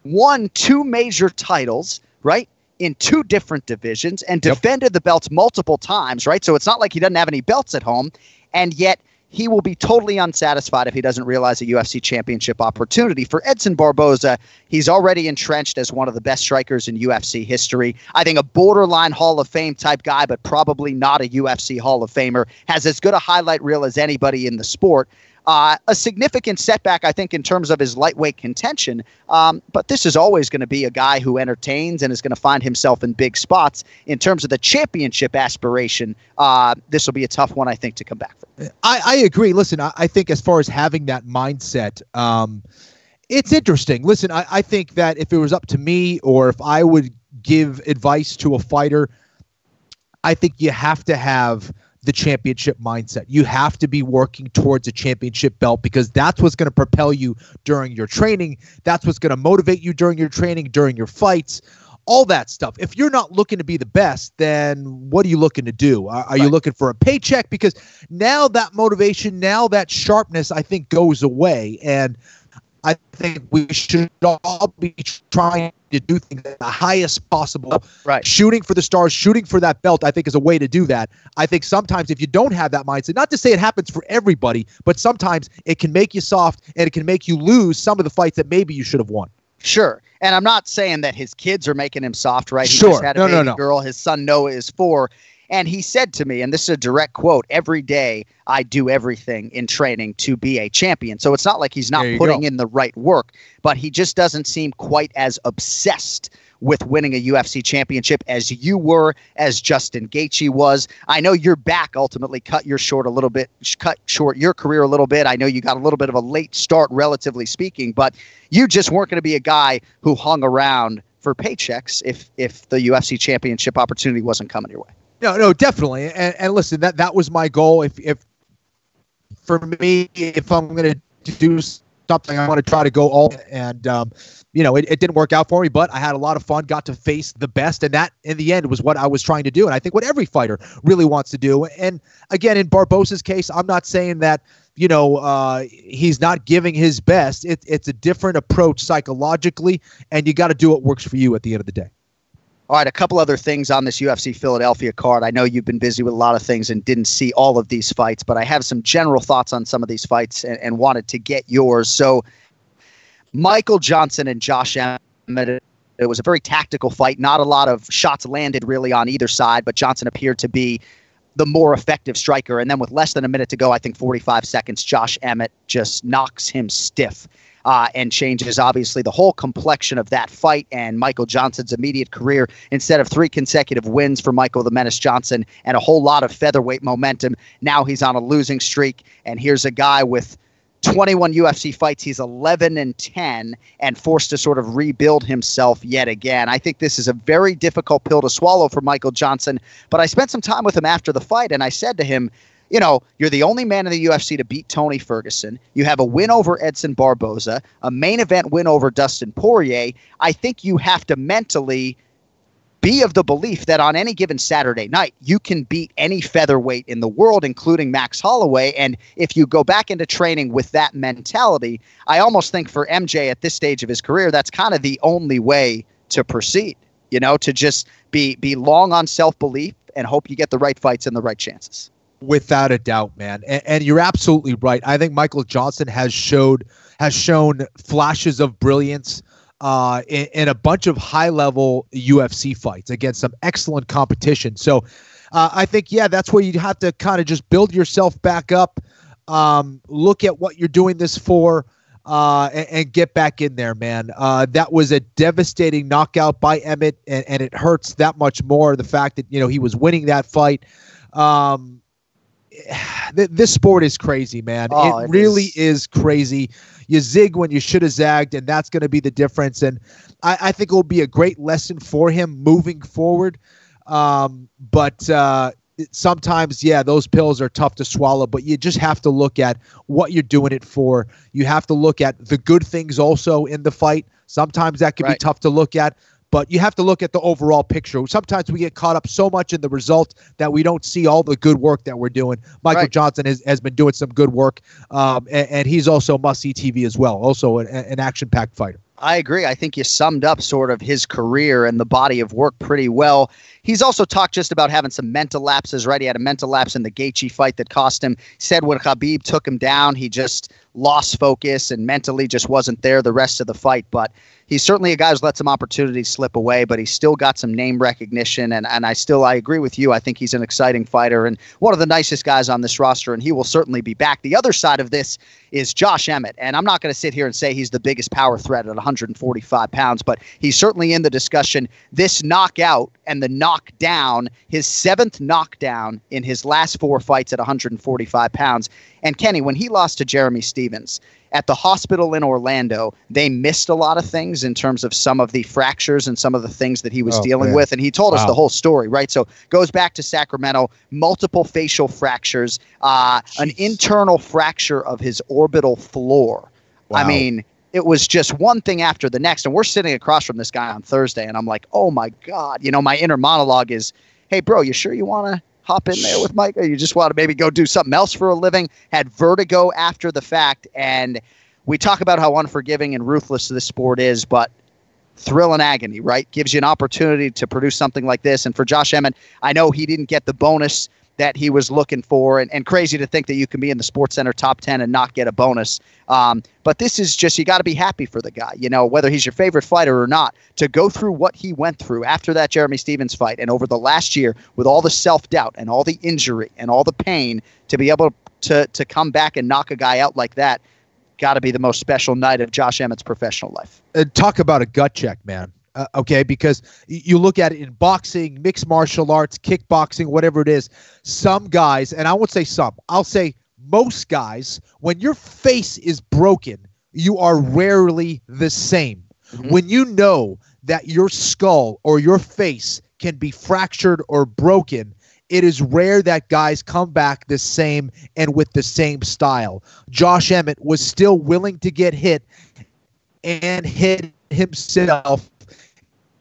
Speaker 4: won two major titles, right? In two different divisions and yep. defended the belts multiple times, right? So it's not like he doesn't have any belts at home. And yet he will be totally unsatisfied if he doesn't realize a UFC championship opportunity. For Edson Barboza, he's already entrenched as one of the best strikers in UFC history. I think a borderline Hall of Fame type guy, but probably not a UFC Hall of Famer, has as good a highlight reel as anybody in the sport. Uh, a significant setback, I think, in terms of his lightweight contention. Um, but this is always going to be a guy who entertains and is going to find himself in big spots. In terms of the championship aspiration, uh, this will be a tough one, I think, to come back from.
Speaker 5: I, I agree. Listen, I, I, think as far as having that mindset, um, it's interesting. Listen, I, I think that if it was up to me or if I would give advice to a fighter, I think you have to have the championship mindset. You have to be working towards a championship belt because that's what's going to propel you during your training. That's what's going to motivate you during your training, during your fights, all that stuff. If you're not looking to be the best, then what are you looking to do? Are, are right. you looking for a paycheck? Because now that motivation, now that sharpness, I think goes away. And I think we should all be trying to do things at the highest possible.
Speaker 4: Right.
Speaker 5: Shooting for the stars, shooting for that belt, I think is a way to do that. I think sometimes if you don't have that mindset, not to say it happens for everybody, but sometimes it can make you soft and it can make you lose some of the fights that maybe you should have won.
Speaker 4: Sure. And I'm not saying that his kids are making him soft, right? He
Speaker 5: sure.
Speaker 4: just had a
Speaker 5: no,
Speaker 4: baby
Speaker 5: no, no.
Speaker 4: girl. His son Noah is four. And he said to me, and this is a direct quote every day I do everything in training to be a champion. So it's not like he's not putting go. in the right work, but he just doesn't seem quite as obsessed with winning a UFC championship as you were, as Justin Gaethje was. I know your back ultimately cut your short a little bit, cut short your career a little bit. I know you got a little bit of a late start, relatively speaking, but you just weren't going to be a guy who hung around for paychecks if if the UFC championship opportunity wasn't coming your way.
Speaker 5: No, no, definitely. And, and listen, that that was my goal. If if for me, if I'm going to do something, I want to try to go all. And um, you know, it, it didn't work out for me, but I had a lot of fun. Got to face the best, and that in the end was what I was trying to do. And I think what every fighter really wants to do. And again, in Barboza's case, I'm not saying that you know uh, he's not giving his best. It, it's a different approach psychologically, and you got to do what works for you at the end of the day.
Speaker 4: All right, a couple other things on this UFC Philadelphia card. I know you've been busy with a lot of things and didn't see all of these fights, but I have some general thoughts on some of these fights and, and wanted to get yours. So, Michael Johnson and Josh Emmett. It was a very tactical fight. Not a lot of shots landed really on either side, but Johnson appeared to be the more effective striker. And then with less than a minute to go, I think 45 seconds, Josh Emmett just knocks him stiff uh, and changes obviously the whole complexion of that fight and Michael Johnson's immediate career. Instead of three consecutive wins for Michael the Menace Johnson and a whole lot of featherweight momentum, now he's on a losing streak. And here's a guy with 21 UFC fights. He's 11 and 10 and forced to sort of rebuild himself yet again. I think this is a very difficult pill to swallow for Michael Johnson. But I spent some time with him after the fight and I said to him, you know, you're the only man in the UFC to beat Tony Ferguson. You have a win over Edson Barboza, a main event win over Dustin Poirier. I think you have to mentally be of the belief that on any given Saturday night, you can beat any featherweight in the world, including Max Holloway. And if you go back into training with that mentality, I almost think for MJ at this stage of his career, that's kind of the only way to proceed. You know, to just be be long on self belief and hope you get the right fights and the right chances.
Speaker 5: Without a doubt, man, and, and, you're absolutely right. I think Michael Johnson has showed has shown flashes of brilliance uh, in, in, a bunch of high level UFC fights against some excellent competition. So uh, I think yeah, that's where you have to kind of just build yourself back up, um, look at what you're doing this for. Uh, and, and, get back in there, man. Uh, that was a devastating knockout by Emmett, and, and it hurts that much more the fact that you know he was winning that fight. Um, [SIGHS] this sport is crazy, man. Oh, it, it, really is. is. crazy. You zig when you should have zagged, and that's going to be the difference. And I, I, think it will be a great lesson for him moving forward. Um, but uh, sometimes, yeah, those pills are tough to swallow, but you just have to look at what you're doing it for. You have to look at the good things also in the fight. Sometimes that can right. be tough to look at, but you have to look at the overall picture. Sometimes we get caught up so much in the result that we don't see all the good work that we're doing. Michael right. Johnson has, has been doing some good work, um, and, and, he's also must see TV as well, also an, an action packed fighter.
Speaker 4: I agree. I think you summed up sort of his career and the body of work pretty well. He's also talked just about having some mental lapses, right? He had a mental lapse in the Gaethje fight that cost him. Said when Khabib took him down, he just lost focus and mentally just wasn't there the rest of the fight. But he's certainly a guy who's let some opportunities slip away, but he's still got some name recognition. And, and I still, I agree with you. I think he's an exciting fighter and one of the nicest guys on this roster, and he will certainly be back. The other side of this is Josh Emmett. And I'm not going to sit here and say he's the biggest power threat at 145 pounds, but he's certainly in the discussion. This knockout and the knockdown, his seventh knockdown in his last four fights at 145 pounds. And Kenny, when he lost to Jeremy Stephens, at the hospital in Orlando, they missed a lot of things in terms of some of the fractures and some of the things that he was oh, dealing man. with. And he told wow. us the whole story, right? So goes back to Sacramento, multiple facial fractures, uh, an internal fracture of his orbital floor. Wow. I mean, it was just one thing after the next. And we're sitting across from this guy on Thursday, and I'm like, oh my God. You know, my inner monologue is, hey, bro, you sure you want to hop in there with Mike, or you just want to maybe go do something else for a living? Had vertigo after the fact, and we talk about how unforgiving and ruthless this sport is, but thrill and agony, right? Gives you an opportunity to produce something like this. And for Josh Emmett, I know he didn't get the bonus that he was looking for. And, and crazy to think that you can be in the Sports Center top 10 and not get a bonus. Um, but this is just, you got to be happy for the guy, you know, whether he's your favorite fighter or not, to go through what he went through after that Jeremy Stephens fight and over the last year with all the self doubt and all the injury and all the pain to be able to, to come back and knock a guy out like that. Got to be the most special night of Josh Emmett's professional life.
Speaker 5: Uh, talk about a gut check, man. Uh, okay, because you look at it in boxing, mixed martial arts, kickboxing, whatever it is. Some guys, and I won't say some, I'll say most guys, when your face is broken, you are rarely the same. Mm-hmm. When you know that your skull or your face can be fractured or broken, it is rare that guys come back the same and with the same style. Josh Emmett was still willing to get hit and hit himself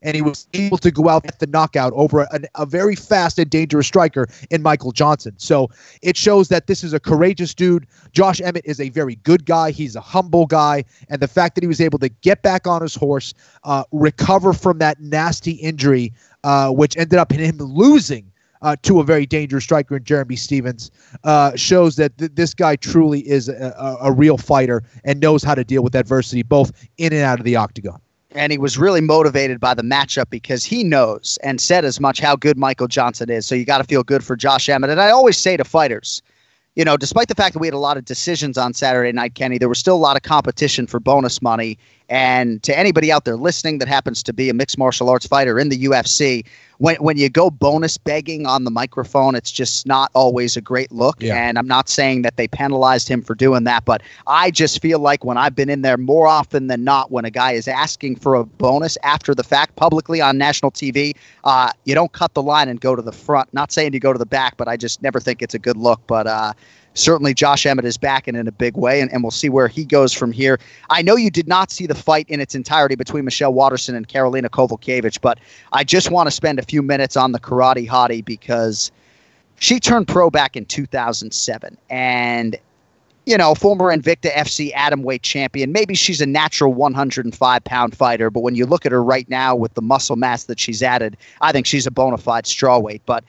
Speaker 5: and he was able to go out at the knockout over a, a, very fast and dangerous striker in Michael Johnson. So it shows that this is a courageous dude. Josh Emmett is a very good guy. He's a humble guy, and the fact that he was able to get back on his horse, uh, recover from that nasty injury, uh, which ended up in him losing. Uh, to a very dangerous striker in Jeremy Stephens uh, shows that th- this guy truly is a, a, a real fighter and knows how to deal with adversity both in and out of the octagon
Speaker 4: and he was really motivated by the matchup because he knows and said as much how good Michael Johnson is. So you got to feel good for Josh Emmett. And I always say to fighters, you know, despite the fact that we had a lot of decisions on Saturday night, Kenny, there was still a lot of competition for bonus money. And to anybody out there listening that happens to be a mixed martial arts fighter in the UFC, when when you go bonus begging on the microphone, it's just not always a great look. Yeah. And I'm not saying that they penalized him for doing that, but I just feel like when I've been in there more often than not, when a guy is asking for a bonus after the fact publicly on national TV, uh, you don't cut the line and go to the front. Not saying you go to the back, but I just never think it's a good look. But uh, certainly Josh Emmett is back and in a big way, and, and we'll see where he goes from here. I know you did not see the fight in its entirety between Michelle Waterson and Karolina Kowalkiewicz, but I just want to spend a few minutes on the karate hottie because she turned pro back in 2007, and you know, former Invicta FC atom weight champion. Maybe she's a natural 105 pound fighter, but when you look at her right now with the muscle mass that she's added, I think she's a bona fide strawweight. But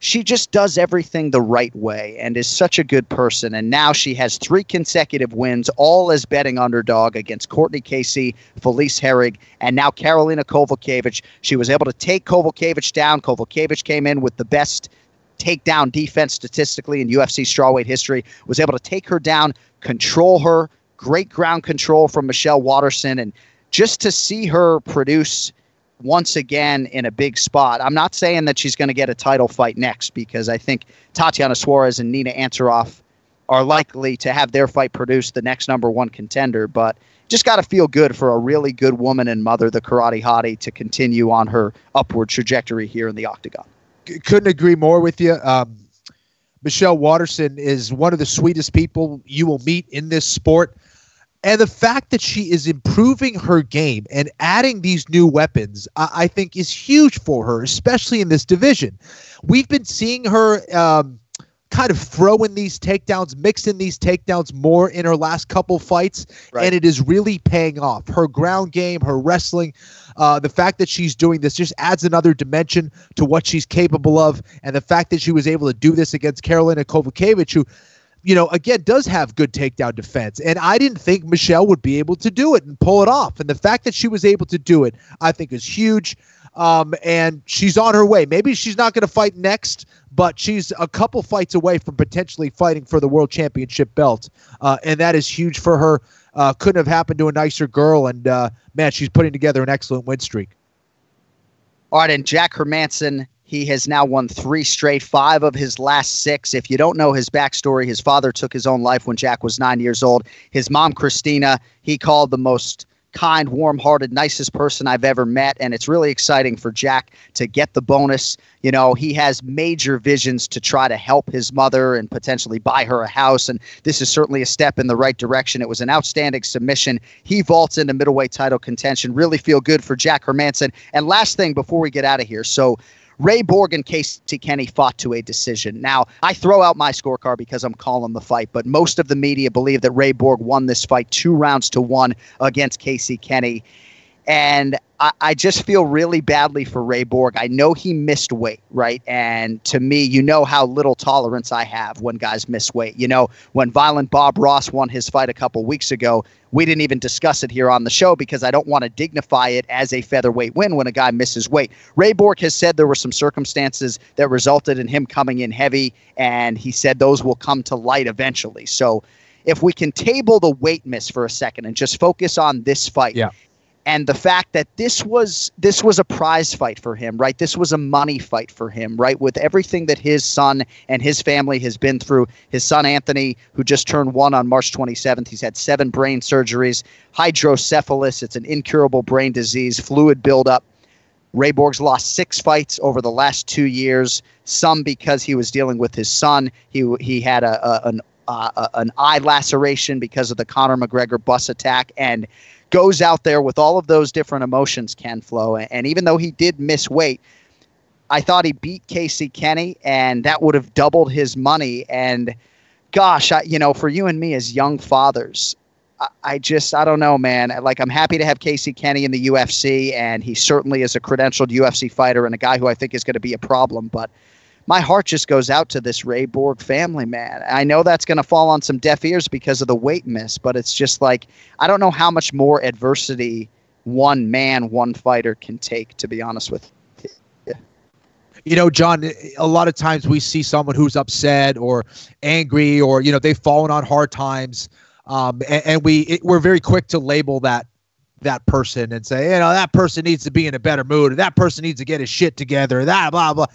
Speaker 4: she just does everything the right way and is such a good person. And now she has three consecutive wins, all as betting underdog against Courtney Casey, Felice Herrig, and now Karolina Kowalkiewicz. She was able to take Kowalkiewicz down. Kowalkiewicz came in with the best takedown defense statistically in UFC strawweight history, was able to take her down, control her, great ground control from Michelle Waterson, and just to see her produce – once again in a big spot. I'm not saying that she's going to get a title fight next because I think Tatiana Suarez and Nina Ansaroff are likely to have their fight produce the next number one contender. But just got to feel good for a really good woman and mother, the Karate Hottie, to continue on her upward trajectory here in the octagon.
Speaker 5: couldn't agree more with you. Um, Michelle Waterson is one of the sweetest people you will meet in this sport. And the fact that she is improving her game and adding these new weapons, I, I think, is huge for her, especially in this division. We've been seeing her um, kind of throw in these takedowns, mix in these takedowns more in her last couple fights,
Speaker 4: Right.
Speaker 5: and it is really paying off. Her ground game, her wrestling, uh, the fact that she's doing this just adds another dimension to what she's capable of, and the fact that she was able to do this against Karolina Kowalkiewicz, who you know, again, does have good takedown defense. And I didn't think Michelle would be able to do it and pull it off. And the fact that she was able to do it, I think, is huge. Um, and she's on her way. Maybe she's not going to fight next, but she's a couple fights away from potentially fighting for the world championship belt. Uh, and that is huge for her. Uh, couldn't have happened to a nicer girl. And uh, man, she's putting together an excellent win streak.
Speaker 4: All right, and Jack Hermansson, he has now won three straight, five of his last six. If you don't know his backstory, his father took his own life when Jack was nine years old. His mom, Christina, he called the most kind, warm hearted, nicest person I've ever met. And it's really exciting for Jack to get the bonus. You know, he has major visions to try to help his mother and potentially buy her a house. And this is certainly a step in the right direction. It was an outstanding submission. He vaults into middleweight title contention. Really feel good for Jack Hermansson. And last thing before we get out of here. So, Ray Borg and Casey Kenny fought to a decision. Now, I throw out my scorecard because I'm calling the fight, but most of the media believe that Ray Borg won this fight two rounds to one against Casey Kenny. And I, I just feel really badly for Ray Borg. I know he missed weight, right? And to me, you know how little tolerance I have when guys miss weight. You know, when Violent Bob Ross won his fight a couple weeks ago, we didn't even discuss it here on the show because I don't want to dignify it as a featherweight win when a guy misses weight. Ray Borg has said there were some circumstances that resulted in him coming in heavy, and he said those will come to light eventually. So if we can table the weight miss for a second and just focus on this fight
Speaker 5: Yeah.
Speaker 4: And the fact that this was this was a prize fight for him right this was a money fight for him right with everything that his son and his family has been through his son anthony who just turned one on march 27th he's had seven brain surgeries hydrocephalus it's an incurable brain disease fluid buildup Ray Borg's lost six fights over the last two years. Some because he was dealing with his son. He he had a, a an uh, an eye laceration because of the Conor McGregor bus attack, and goes out there with all of those different emotions. Ken Flo, and even though he did miss weight, I thought he beat Casey Kenny, and that would have doubled his money. And gosh, I, you know, for you and me as young fathers, I, I just, I don't know, man. Like, I'm happy to have Casey Kenny in the UFC, and he certainly is a credentialed UFC fighter and a guy who I think is going to be a problem. But my heart just goes out to this Ray Borg family, man. I know that's going to fall on some deaf ears because of the weight miss, but it's just like, I don't know how much more adversity one man, one fighter can take, to be honest with you.
Speaker 5: you know, John, a lot of times we see someone who's upset or angry or, you know, they've fallen on hard times. Um, and, and we, it, we're very quick to label that, that person and say, you know, that person needs to be in a better mood or that person needs to get his shit together, that blah, blah.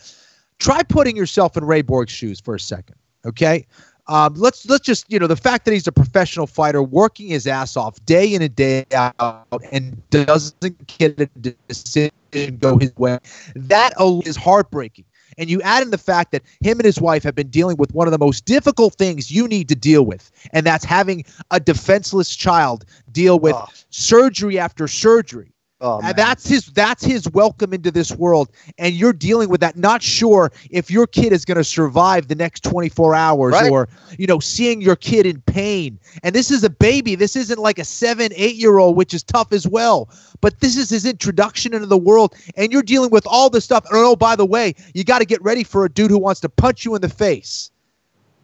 Speaker 5: Try putting yourself in Ray Borg's shoes for a second. Okay. Um, let's let's just you know the fact that he's a professional fighter working his ass off day in and day out and doesn't get a decision go his way that is heartbreaking and you add in the fact that him and his wife have been dealing with one of the most difficult things you need to deal with and that's having a defenseless child deal with
Speaker 4: Oh.
Speaker 5: surgery after surgery
Speaker 4: Oh,
Speaker 5: uh,
Speaker 4: and
Speaker 5: that's his that's his welcome into this world. And you're dealing with that. Not sure if your kid is going to survive the next 24 hours
Speaker 4: Right.
Speaker 5: or you know seeing your kid in pain. And this is a baby. This isn't like a 7 8 year old which is tough as well. But this is his introduction into the world. And you're dealing with all this stuff. And oh by the way you got to get ready for a dude who wants to punch you in the face.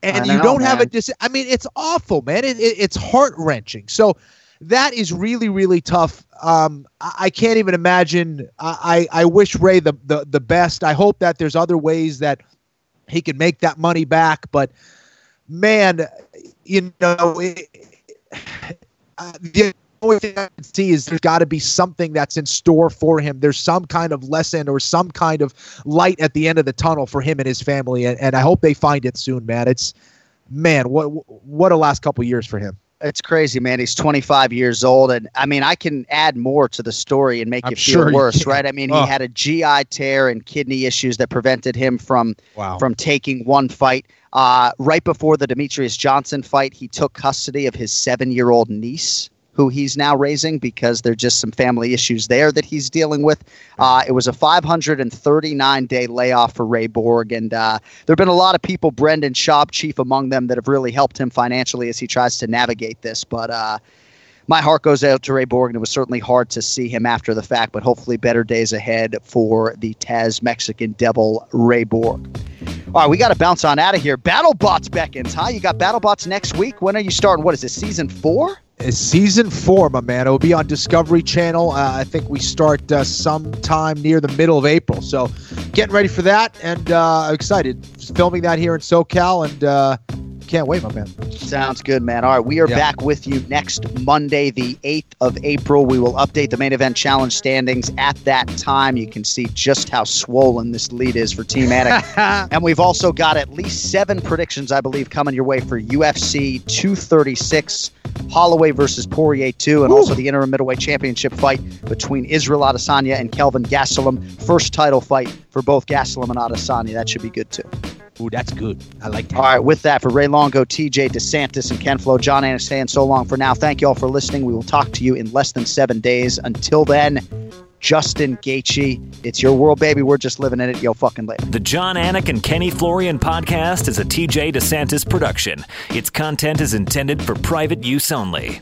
Speaker 5: And
Speaker 4: I
Speaker 5: you don't have a dis I mean it's awful man. It, it, it's heart wrenching so that is really really tough um i, I can't even imagine I, I i wish ray the, the the best i hope that there's other ways that he can make that money back but man you know it, uh, the only thing I can see is there's got to be something that's in store for him. There's some kind of lesson or some kind of light at the end of the tunnel for him and his family, and, and I hope they find it soon, man. It's man, what what a last couple years for him.
Speaker 4: It's crazy, man. He's 25 years old, and I mean, I can add more to the story and make
Speaker 5: I'm
Speaker 4: it feel
Speaker 5: sure
Speaker 4: worse, right? I mean,
Speaker 5: Oh.
Speaker 4: he had a GI tear and kidney issues that prevented him from
Speaker 5: Wow.
Speaker 4: from taking one fight. Uh, right before the Demetrious Johnson fight, he took custody of his seven-year-old niece, who he's now raising because there's just some family issues there that he's dealing with. Uh, it was a 539-day layoff for Ray Borg, and uh, there have been a lot of people, Brendan Schaub, chief among them, that have really helped him financially as he tries to navigate this. But uh, my heart goes out to Ray Borg, and it was certainly hard to see him after the fact, but hopefully better days ahead for the Taz Mexican Devil Ray Borg. All right, we got to bounce on out of here. BattleBots beckons, huh? You got BattleBots next week. When are you starting? What is this, season four?
Speaker 5: It's season four, my man. It will be on Discovery Channel. Uh, I think we start uh, sometime near the middle of April. So, getting ready for that and uh, excited. Filming that here in SoCal and uh, can't wait, my man.
Speaker 4: Sounds good, man. All right, we are
Speaker 5: Yeah.
Speaker 4: back with you next Monday, the 8th of April. We will update the main event challenge standings at that time. You can see just how swollen this lead is for Team Attic. [LAUGHS] and we've also got at least seven predictions, I believe, coming your way for UFC 236, Holloway versus Poirier 2, and also the interim middleweight championship fight between Israel Adesanya and Kelvin Gastelum. First title fight for both Gastelum and Adesanya. That should be good too.
Speaker 5: Ooh, that's good. I like that.
Speaker 4: All right, with that, for Ray Longo, TJ DeSantis, and Ken Flo, Jon Anik saying so long for now. Thank you all for listening. We will talk to you in less than seven days. Until then, Justin Gaethje, it's your world, baby. We're just living in it. Yo, fucking later.
Speaker 1: The Jon Anik and Kenny Florian podcast is a TJ DeSantis production. Its content is intended for private use only.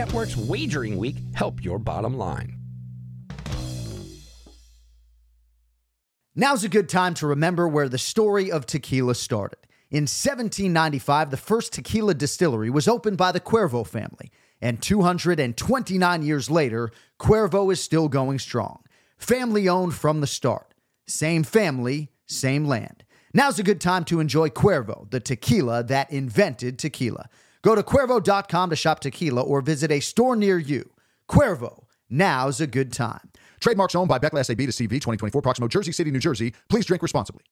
Speaker 8: Network's Wagering Week help your bottom line.
Speaker 9: Now's a good time to remember where the story of tequila started. In 1795, the first tequila distillery was opened by the Cuervo family, and 229 years later, Cuervo is still going strong. Family owned from the start. Same family, same land. Now's a good time to enjoy Cuervo, the tequila that invented tequila. Go to Cuervo.com to shop tequila or visit a store near you. Cuervo, now's a good time.
Speaker 10: Trademarks owned by Beckless AB to CV 2024 Proximo, Jersey City, New Jersey. Please drink responsibly.